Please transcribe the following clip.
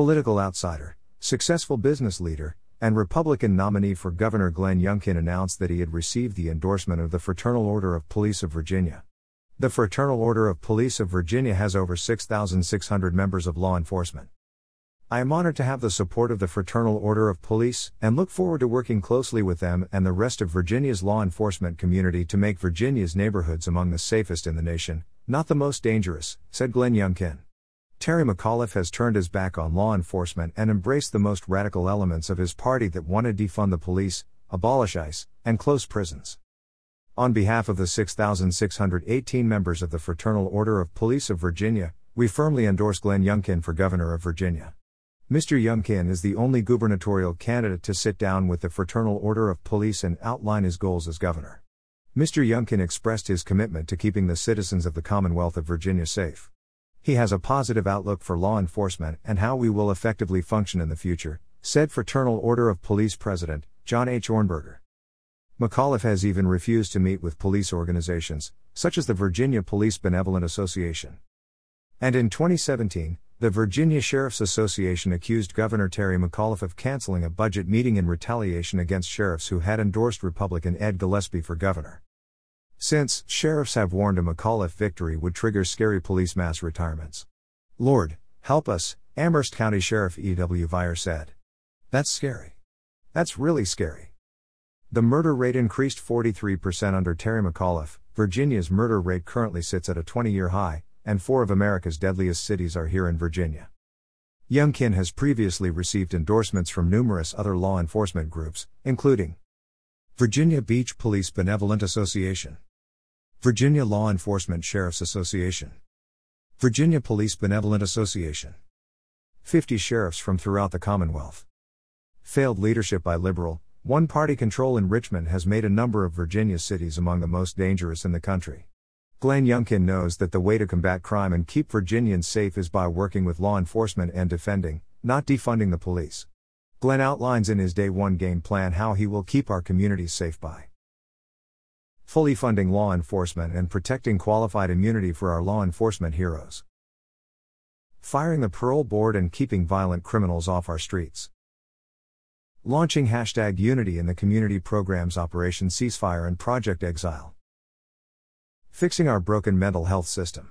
Political outsider, successful business leader, and Republican nominee for Governor Glenn Youngkin announced that he had received the endorsement of the Fraternal Order of Police of Virginia. The Fraternal Order of Police of Virginia has over 6,600 members of law enforcement. I am honored to have the support of the Fraternal Order of Police and look forward to working closely with them and the rest of Virginia's law enforcement community to make Virginia's neighborhoods among the safest in the nation, not the most dangerous, said Glenn Youngkin. Terry McAuliffe has turned his back on law enforcement and embraced the most radical elements of his party that want to defund the police, abolish ICE, and close prisons. On behalf of the 6,618 members of the Fraternal Order of Police of Virginia, we firmly endorse Glenn Youngkin for Governor of Virginia. Mr. Youngkin is the only gubernatorial candidate to sit down with the Fraternal Order of Police and outline his goals as governor. Mr. Youngkin expressed his commitment to keeping the citizens of the Commonwealth of Virginia safe. He has a positive outlook for law enforcement and how we will effectively function in the future, said Fraternal Order of Police President, John H. Ornberger. McAuliffe has even refused to meet with police organizations, such as the Virginia Police Benevolent Association. And in 2017, the Virginia Sheriff's Association accused Governor Terry McAuliffe of canceling a budget meeting in retaliation against sheriffs who had endorsed Republican Ed Gillespie for governor. Since, sheriffs have warned a McAuliffe victory would trigger scary police mass retirements. Lord, help us, Amherst County Sheriff E.W. Viar said. That's scary. That's really scary. The murder rate increased 43% under Terry McAuliffe. Virginia's murder rate currently sits at a 20 year high, and four of America's deadliest cities are here in Virginia. Youngkin has previously received endorsements from numerous other law enforcement groups, including Virginia Beach Police Benevolent Association, Virginia Law Enforcement Sheriffs Association, Virginia Police Benevolent Association, 50 sheriffs from throughout the Commonwealth. Failed leadership by liberal, one party control in Richmond has made a number of Virginia cities among the most dangerous in the country. Glenn Youngkin knows that the way to combat crime and keep Virginians safe is by working with law enforcement and defending, not defunding the police. Glenn outlines in his Day One game plan how he will keep our communities safe by fully funding law enforcement and protecting qualified immunity for our law enforcement heroes, firing the parole board and keeping violent criminals off our streets, launching hashtag unity in the community programs Operation Ceasefire and Project Exile. Fixing our broken mental health system.